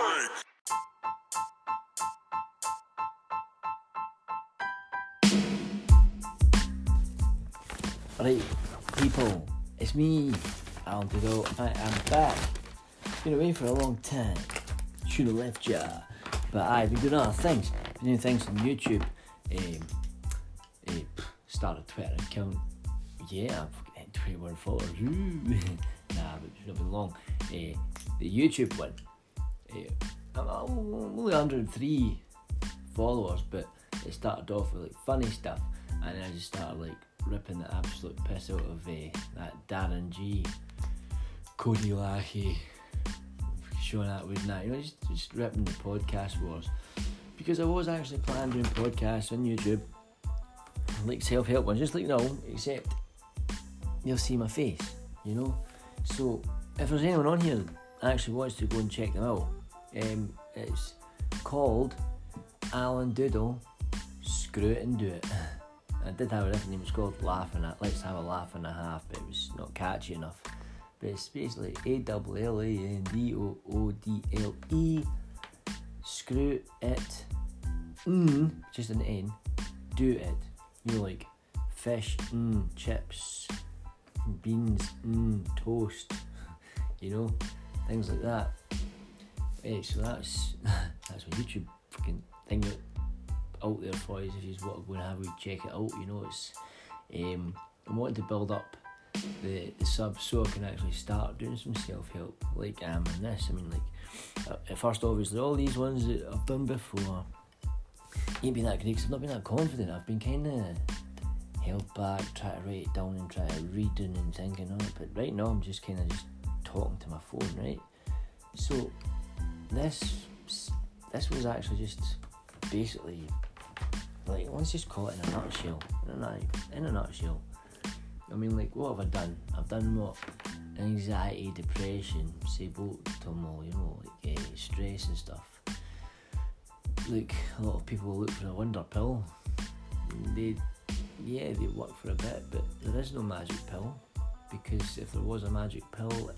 drink. Right, people, it's me, Alan. I am back. Been away for a long time. Should have left ya. But I've been doing other things. Been doing things on YouTube. Um, uh, started Twitter account. Yeah, I've got 21 followers. Nah, but it's not been long. Uh, the YouTube one. I'm only 103 followers, but it started off with like funny stuff, and then I just started like ripping the absolute piss out of uh, that Darren G, Cody Lackey, showing that with that, you know, just, just ripping the podcast wars. Because I was actually planning doing podcasts on YouTube, like self help ones, just like now, except you'll see my face, you know. So if there's anyone on here that actually wants to go and check them out, um, it's called Alan Doodle. Screw it and do it. I did have a different name. It was called Laughing at. Let's have a laugh and a half, but it was not catchy enough. But it's basically A L L A N D O O D L E. Screw it. Mm, just an N. Do it. You know, like fish, mm, chips, beans, mm, toast. You know, things like that. Hey, so that's that's my YouTube fucking thing out there for you if you want to go and have a check it out. You know, it's um, I'm wanting to build up the, the subs so I can actually start doing some self help like um in this. I mean, like uh, at first, obviously, all these ones that I've done before ain't been that great 'cause I've not been that confident. I've been kind of held back, try to write it down and try to reading and thinking on it. But right now, I'm just kind of just talking to my phone, right? So this this was actually just basically like let's just call it in a nutshell. In a, in a nutshell. I mean like what have I done? I've done what anxiety, depression, both turmoil, you know, like uh, stress and stuff. Like a lot of people look for a wonder pill. They yeah, they work for a bit, but there is no magic pill. Because if there was a magic pill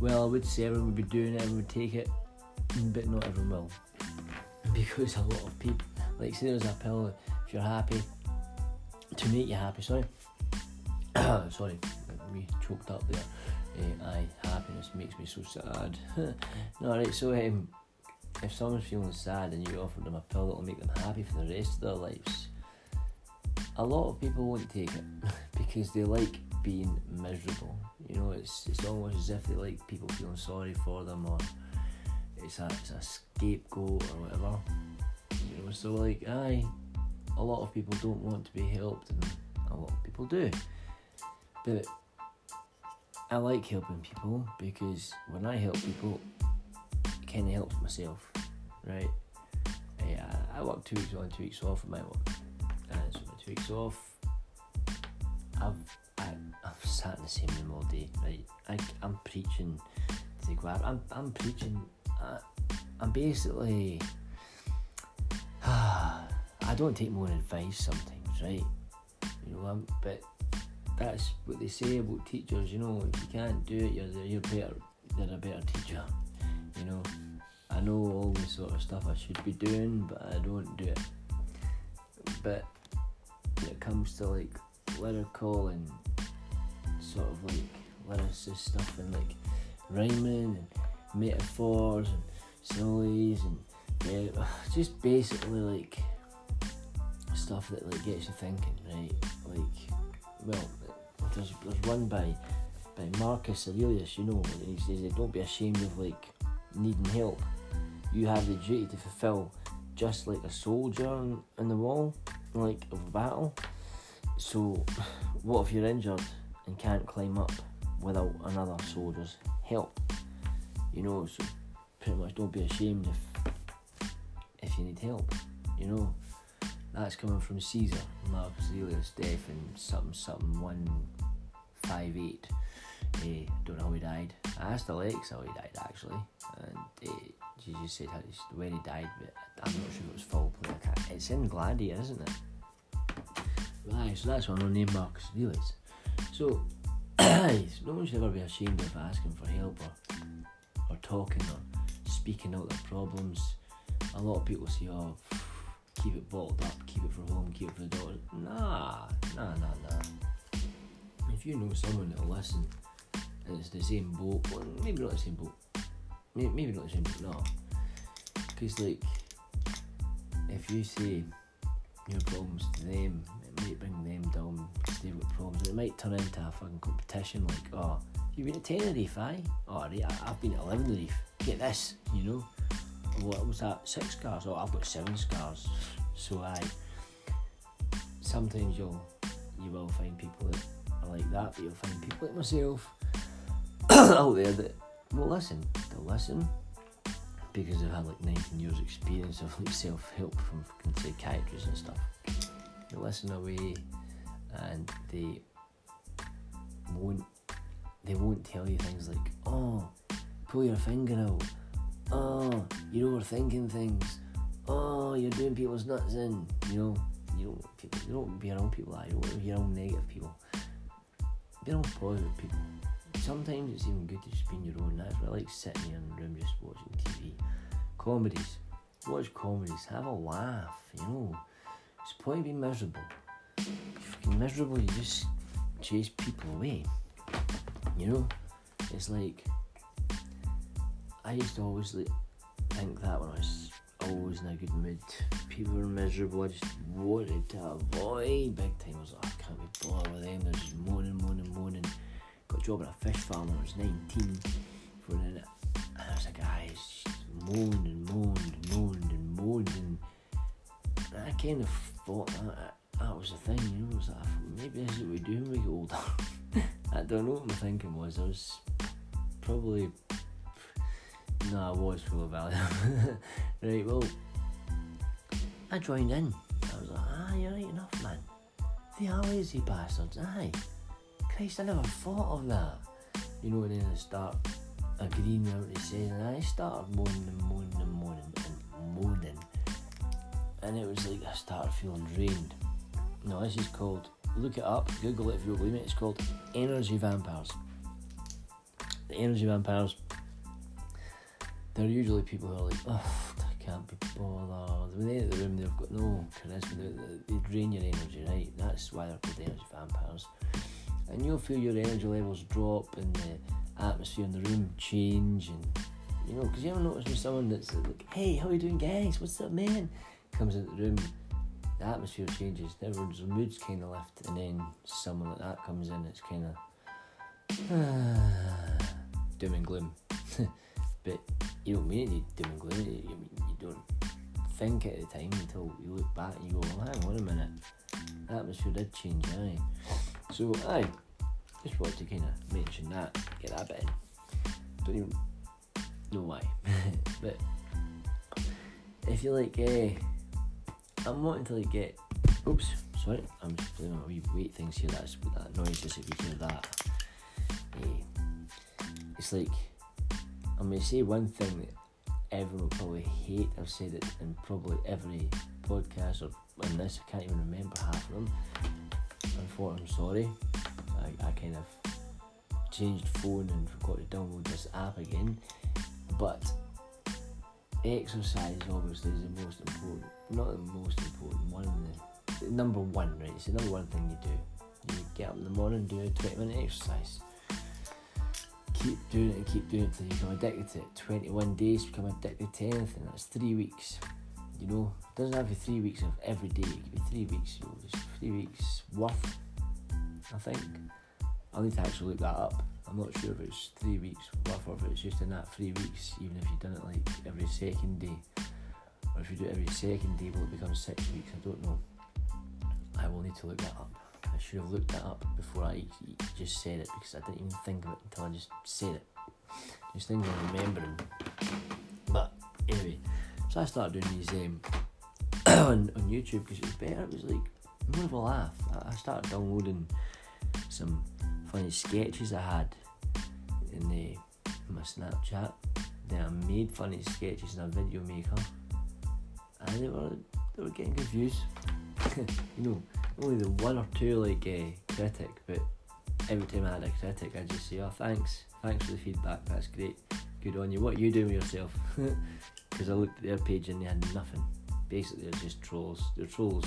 well I would say everyone would be doing it and would take it but not everyone will. Because a lot of people, like, say there's a pill, if you're happy, to make you happy, sorry. sorry, we choked up there. Uh, aye, happiness makes me so sad. no, right, so um, if someone's feeling sad and you offer them a pill that'll make them happy for the rest of their lives, a lot of people won't take it because they like being miserable. You know, it's it's almost as if they like people feeling sorry for them or it's a, it's a scapegoat or whatever. You know, so like, aye, a lot of people don't want to be helped, and a lot of people do. But I like helping people because when I help people, it kind of helps myself, right? Yeah, I work two weeks on, two weeks off at my work, and so my two weeks off, I've I, I've sat in the same room all day, right? I, I'm preaching to the choir. I'm, I'm preaching uh, I'm basically. I don't take more advice sometimes, right? You know, I'm, but that's what they say about teachers. You know, if you can't do it, you're you're better. You're a better teacher. You know, I know all this sort of stuff I should be doing, but I don't do it. But when it comes to like lyrical and sort of like lyricist stuff and like rhyming and metaphors and similes and yeah, just basically like stuff that like gets you thinking, right? Like, well, there's there's one by by Marcus Aurelius, you know, he says, "Don't be ashamed of like needing help. You have the duty to fulfill, just like a soldier in the wall, like of a battle. So, what if you're injured and can't climb up without another soldier's help?" You know so pretty much don't be ashamed if if you need help you know. That's coming from caesar marcus aurelius death in something something 158 uh, don't know how he died. I asked alexa how he died actually and uh, she just said how, when he died but i'm not sure it was full play it's in gladiator isn't it? Right so that's one no name marcus aurelius so no one should ever be ashamed of asking for help or talking or speaking out their problems. A lot of people say, "Oh, keep it bottled up, keep it for home, keep it for the daughter." Nah, nah, nah, nah. If you know someone that'll listen, and it's the same boat, well, maybe not the same boat, maybe, not the same boat, no. Because like, if you say your problems to them, it might bring them down because got problems. It might turn into a fucking competition like, oh, you've been at Tenerife, aye? Oh, right, I- I've been at 11 Reef. Get this, you know? What was that? Six scars? Oh, I've got seven scars. So I. Sometimes you'll you will find people that are like that, but you'll find people like myself out there that will listen. They'll listen because they've had like 19 years experience of like self-help from psychiatrists and stuff. They listen away and they won't they won't tell you things like, oh, pull your finger out. Oh, you're overthinking things. Oh, you're doing people's nuts in. You know, you don't people you don't be around people like you don't be around negative people. Be around positive people. Sometimes it's even good to just be in your own. That's why I like sitting here in the room just watching TV. Comedies. Watch comedies. Have a laugh, you know. It's the point of being miserable. If you're miserable, you just chase people away. You know? It's like I used to always think that when I was always in a good mood. People were miserable, I just wanted to avoid big time. I was like, oh, I can't be bothered with them, they're just moaning, moaning, moaning. Got a job at a fish farm when I was 19 for an and I was like, guys, just moaned and moaned and moaned and moaned and I kind of thought that, that was the thing, you know, it was like, maybe this is what we do when we get older. I don't know what my thinking was. I was probably no, I was full of value. right, well, I joined in. I was like, ah, you're right enough, man. They are lazy bastards, aye. Christ, I never thought of that. You know, and then I start agreeing with what they said, and I started moaning and moaning and moaning and moaning. And it was like I started feeling drained. No, this is called, look it up, Google it if you believe me, it's called Energy Vampires. The Energy Vampires they're usually people who are like, oh, I can't be bothered. When they enter the room, they've got no charisma. They drain your energy, right? That's why they're called energy vampires. And you'll feel your energy levels drop and the atmosphere in the room change. And, you know, because you ever notice when someone that's like, hey, how are you doing, guys? What's up, man? Comes into the room, the atmosphere changes. Everyone's mood's kind of lift. And then someone like that comes in, it's kind of doom and gloom. but you don't mean it doom and gloom. You, you don't think at the time until you look back and you go, well, hang on a minute, the atmosphere did change, aye. So, aye, just wanted to kind of mention that, get that bit in. Don't even know why, but if you like, uh, I'm wanting to like get, oops, sorry, I'm just playing my wee weight things here. That's that noise. Just if you hear that, uh, it's like I'm to say one thing that everyone will probably hate. I've said it in probably every podcast or in this. I can't even remember half of them. Thought I'm sorry. I, I kind of changed phone and forgot to download this app again. But exercise obviously is the most important. Not the most important one. The, the number one, right? It's the number one thing you do. You get up in the morning, do a 20 minute exercise keep doing it and keep doing it until you become addicted to it. 21 days become addicted to anything. That's three weeks. You know, it doesn't have to be three weeks of every day. It could be three weeks. You know, just three weeks worth. I think. I'll need to actually look that up. I'm not sure if it's three weeks worth or if it's just in that three weeks, even if you've done it like every second day. Or if you do it every second day, will it become six weeks? I don't know. I will need to look that up. I should have looked that up before I just said it because I didn't even think of it until I just said it. Just things I'm remembering. But anyway, so I started doing these um, on, on YouTube because it was better. It was like more of a laugh. I, I started downloading some funny sketches I had in, the, in my Snapchat. Then I made funny sketches in a video maker, and they were they were getting good views. you know, only the one or two like uh, critic, but every time I had a critic, I just say, "Oh, thanks, thanks for the feedback. That's great. good on you. What are you doing with yourself? Because I looked at their page and they had nothing. Basically, they're just trolls. They're trolls.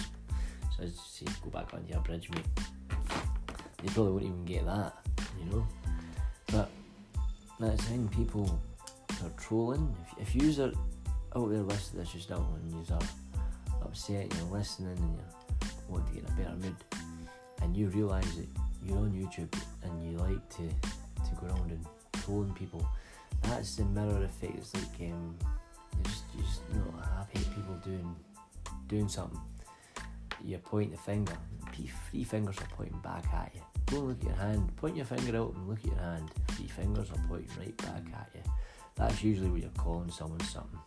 So I just say, go back onto your bridge, mate. They probably won't even get that, you know. But that's the thing. People are trolling. If, if you are out there listening to this just now and you are upset, you're listening and you want to get in a better mood, and you realise that you're on YouTube and you like to to go around and trolling people, that's the mirror effect. It's like um, you just just not happy people doing doing something. You point the finger. Three fingers are pointing back at you. Go and look at your hand. Point your finger out and look at your hand. Three fingers are pointing right back at you. That's usually what you're calling someone something.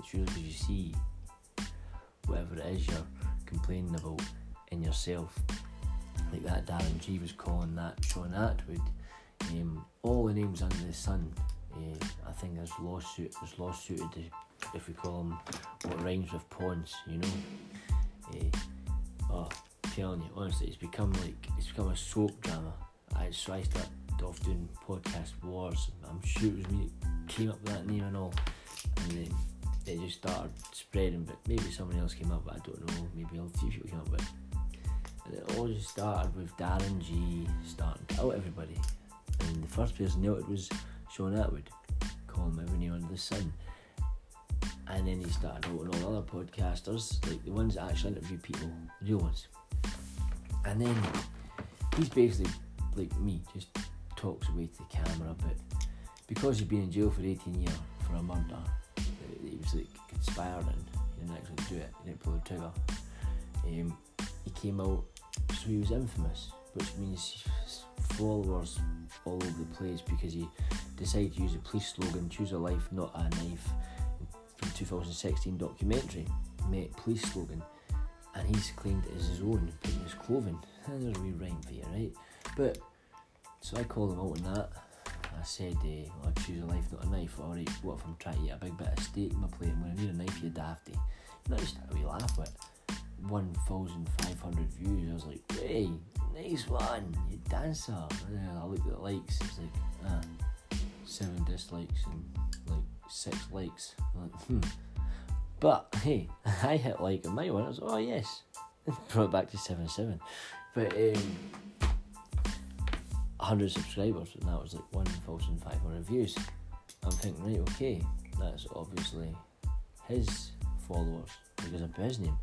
It's usually because you see whatever it is you're complaining about in yourself. Like that Darren G was calling that Shaun Attwood. Um, all the names under the sun. Uh, I think there's lawsuit. There's lawsuited if we call them what rhymes with pawns. You know. Uh, telling you, honestly, it's become like it's become a soap drama. I so I started off doing podcast wars. I'm sure it was me that came up with that name and all, and then it just started spreading. But maybe somebody else came up, I don't know. Maybe a few people came up with. It. And it all just started with Darren G starting to out everybody, and the first person out it was Shaun Attwood, calling him every name under the sun. And then he started outing all other podcasters, like the ones that actually interview people, real ones. And then he's basically like me, just talks away to the camera, but because he's been in jail for 18 years for a murder, he was like conspiring, he didn't actually do it, he didn't pull the trigger. Um, he came out, so he was infamous, which means followers all over the place because he decided to use the police slogan "Choose a life, not a knife" from 2016 documentary, Met police slogan, and he's claimed it as his own, put in his clothing. And there's a wee rhyme for you, right? But so I called him out on that. I said, uh, well, I choose a knife, not a knife. Alright, what if I'm trying to eat a big bit of steak in my plate? I'm going to need a knife, you dafty. And I just had a wee laugh with 1,500 views. I was like, hey, nice one, you dancer. And I looked at the likes, it's like, ah, seven dislikes and like six likes. I'm like, hmm. But hey, I hit like on my one. I was, oh yes, brought back to seven seven. But um, 100 subscribers, and that was like 1,500 views. I'm thinking, right, okay, that's obviously his followers because of his name.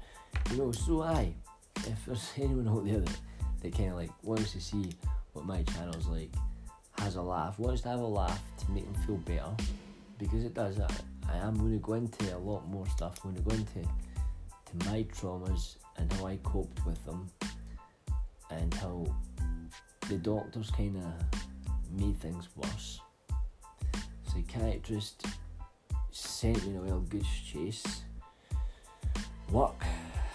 You know, so I, if there's anyone out there that, that kind of like wants to see what my channel's like, has a laugh, wants to have a laugh to make them feel better, because it does. I, I am going to go into a lot more stuff. I'm going to go into to my traumas and how I coped with them, and how the doctors kind of made things worse. Psychiatrist sent me on a real goose chase. Work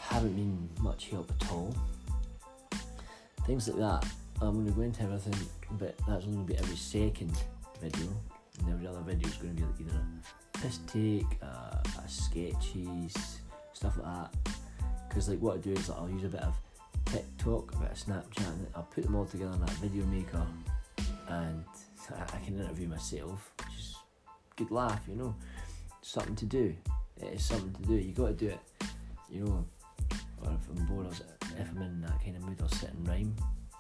haven't been much help at all. Things like that. I'm going to go into everything, but that's only going to be every second video, and every other video is going to be either piss take, uh, a sketches, stuff like that. Because like what I do is like, I'll use a bit of TikTok, a bit of Snapchat, and I'll put them all together in that video maker, and I can interview myself, which is good laugh, you know, something to do. It is something to do. You got to do it, you know. Or if I'm bored, or if I'm in that kind of mood, I'll sit and rhyme,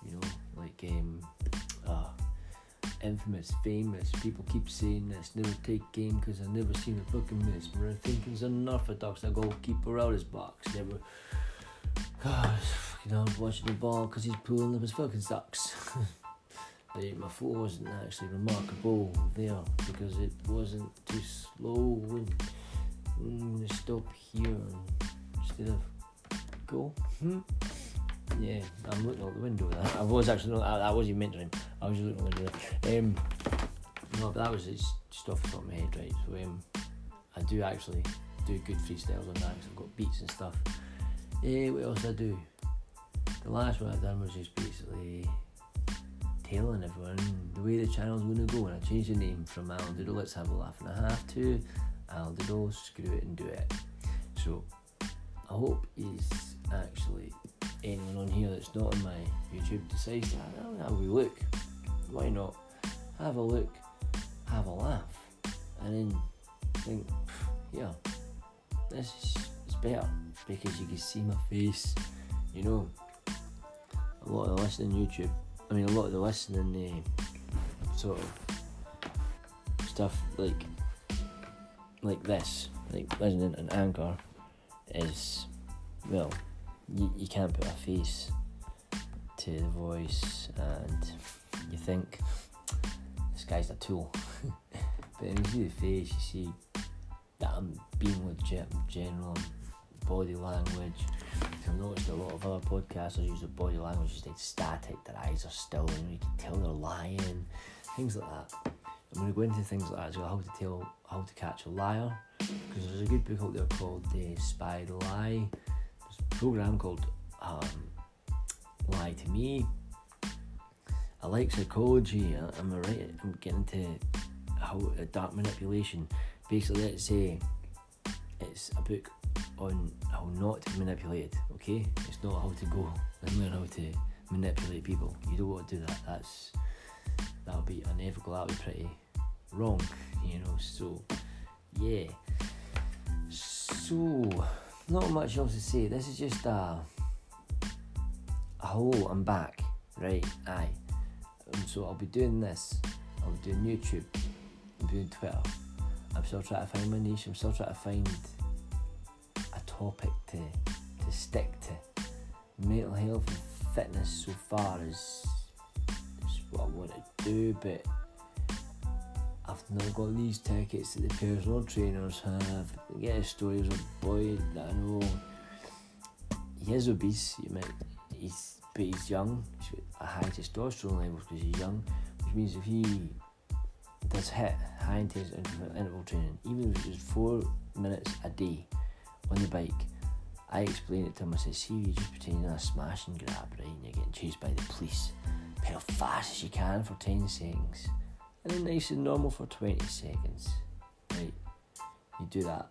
you know, like um, uh, infamous, famous. People keep saying this, never take game because I've never seen a fucking miss. We're it's an orthodox, I go keep her out his box. Never. God, fucking know, watching the ball because he's pulling up his fucking socks. my foot wasn't actually remarkable there because it wasn't too slow and mm, stop here instead of go. Hmm? Yeah, I'm looking out the window. I was actually not. I, was even mentoring. I was just looking out the. Um, no, but that was the top of my head, right? So um, I do actually do good freestyles on that I've got beats and stuff. Eh, what else I do? The last one I done was just basically telling everyone the way the channel's going to go, and I changed the name from Alan Doodle, let's have a laugh and a half to Alan Doodle, screw it and do it. So I hope is actually anyone on here that's not on my YouTube decides to have a look. Why not? Have a look, have a laugh. and then think, yeah, this is better because you can see my face. You know, a lot of the listening YouTube, I mean, a lot of the listening uh, sort of stuff like like this, like listening an anchor, is well, you, you can't put a face to the voice, and you think this guy's a tool. but when you see the face, you see that I'm being legit in general, body language. I've noticed a lot of other podcasters use the body language as static, their eyes are still, and you can tell they're lying, things like that. I'm going to go into things like that as well, how to tell, how to catch a liar, because there's a good book out there called The uh, Spy the Lie. Program called um, Lie to Me. I like psychology. I'm right. I'm getting to how uh, dark manipulation. Basically, let's say it's a book on how not to be manipulated. Okay, it's not how to go and learn how to manipulate people. You don't want to do that. That's that'll be unethical. That'll be pretty wrong. You know. So yeah. So not much else to say. This is just a whole. I'm back. Right. Aye. Um, so I'll be doing this. I'll be doing YouTube. I'm doing Twitter. I'm still trying to find my niche. I'm still trying to find a topic to to stick to. Mental health and fitness so far is, is what I want to do, but I've got these tickets that the personal trainers have. I get a story of a boy that I know. He is obese. You might, he's but he's young. He's got a high testosterone levels because he's young, which means if he does hit high intensity interval training, even if it's just four minutes a day on the bike, I explain it to him. I say, see, you're just pretending a smash and grab, right? And you're getting chased by the police. Pedal fast as you can for 10 seconds. And then nice and normal for 20 seconds. Right? You do that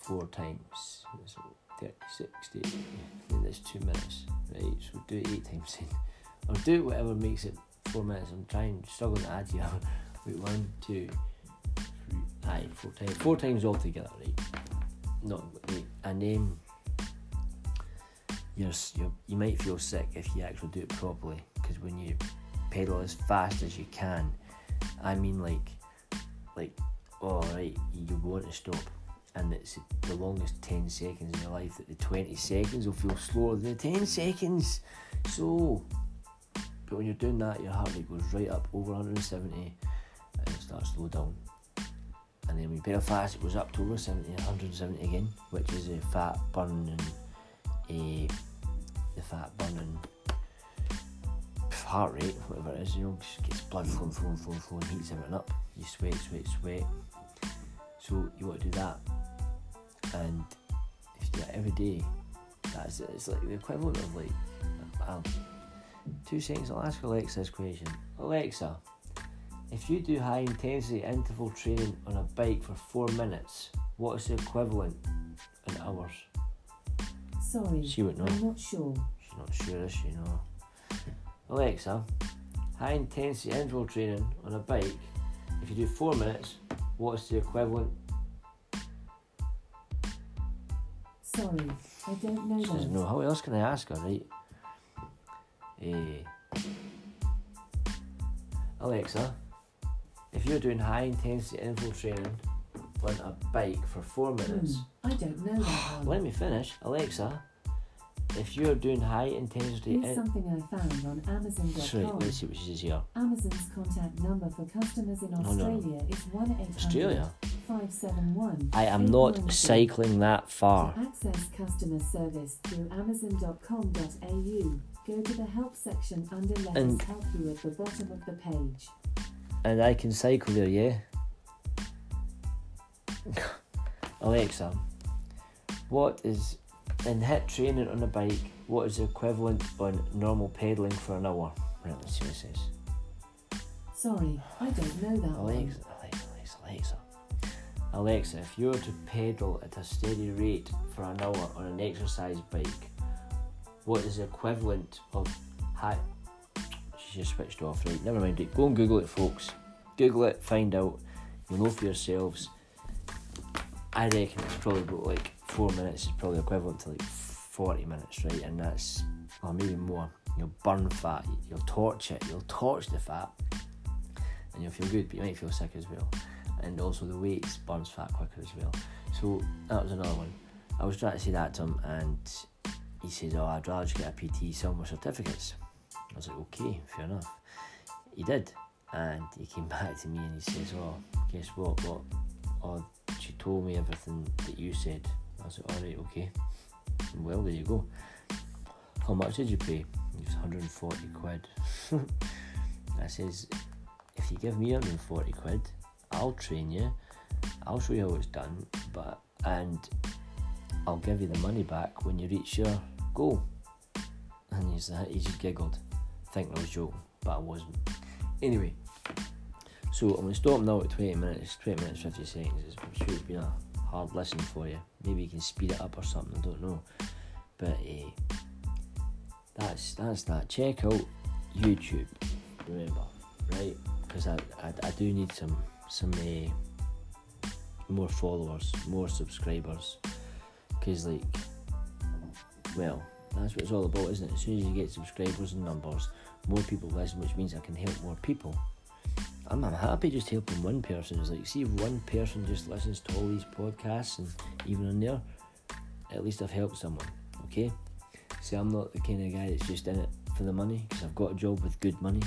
four times. So 30, 60, then that's two minutes. Right? So do it eight times then. Or do it whatever makes it four minutes. I'm trying, struggling to add here. Wait, one, two, three, aye, four times. Four times altogether, right? No, wait, and then you're, you're, you might feel sick if you actually do it properly because when you pedal as fast as you can, I mean like, like, all right, you want to stop, and it's the longest ten seconds in your life. That the twenty seconds will feel slower than the ten seconds. So, but when you're doing that, your heart rate goes right up over 170, and it starts to slow down. And then when you pedal fast, it goes up to over 70, 170 again, which is a fat burning a the fat burning heart rate, whatever it is, you know, just gets blood flowing, flowing, flowing, flowing, heats everything up. You sweat, sweat, sweat. So you want to do that, and if you do that every day, that's it's like the equivalent of like, um, two seconds. I'll ask Alexa this question. Alexa, if you do high intensity interval training on a bike for four minutes, what is the equivalent in hours? Sorry, She would know. I'm not sure. She's not sure, is she? No. Alexa, high intensity interval training on a bike, if you do four minutes, what's the equivalent? Sorry, I don't know She doesn't know. How else can I ask her, right? Eh. Alexa, if you're doing high intensity interval training on a bike for four minutes, Hmm, I don't know let me finish. Alexa, if you're doing high intensity. Here's something I found on Sorry, Amazon.com. let's see what she says here. Amazon's contact number for customers in no, no. Australia is 1 800 Australia? 571. I am not cycling that far. To access customer service through amazon.com.au, go to the help section under Let And- us help you at the bottom of the page. And I can cycle there, yeah? Alexa, what is in HIIT training on a bike? What is the equivalent on normal pedaling for an hour? Right, let's see what it says. Sorry, I don't know that one. Alexa, Alexa, Alexa, Alexa. Alexa, if you were to pedal at a steady rate for an hour on an exercise bike, what is the equivalent of high? She just switched off, right? Never mind it. Go and Google it, folks. Google it, find out. you'll know for yourselves. I reckon it's probably about like four minutes is probably equivalent to like 40 minutes, right? And that's, or maybe more. You'll burn fat, you'll torch it, you'll torch the fat, and you'll feel good, but you might feel sick as well. And also the weights burns fat quicker as well. So that was another one. I was trying to say that to him, and he says, "Oh, I'd rather just get a PT, sell more certificates." I was like, "Okay, fair enough." He did, and he came back to me and he says, "Oh, guess what? What? Oh, she told me everything that you said." I was like, "All right, okay." Well, there you go. How much did you pay? It was 140 quid. I says, if you give me 140 quid, I'll train you. I'll show you how it's done, but and I'll give you the money back when you reach your goal. And he's uh, he just giggled, thinking I was joking, but I wasn't. Anyway, so I'm gonna stop now at 20 minutes, 20 minutes 50 seconds. I'm sure it's been a hard lesson for you. Maybe you can speed it up or something. I don't know, but uh, that's that's that. Check out YouTube. Remember, right? Because I, I, I do need some some uh, more followers, more subscribers. Because like, well, that's what it's all about, isn't it? As soon as you get subscribers and numbers, more people listen, which means I can help more people. I'm, I'm happy just helping one person. It's like, see if one person just listens to all these podcasts and even on there, at least I've helped someone. Okay. See, I'm not the kind of guy that's just in it for the money because I've got a job with good money.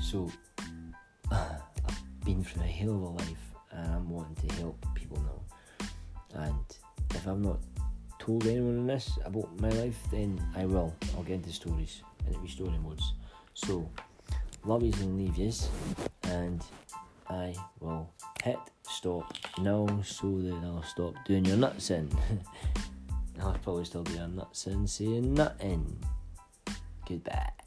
So I've been through a hell of a life and I'm wanting to help people now. And if I've not told anyone this about my life, then I will. I'll get into stories and it'll be story modes. So, yous and yous, and I will hit stop now so that I'll stop doing your nuts in. I'll probably still do your nuts in saying nothing. Goodbye.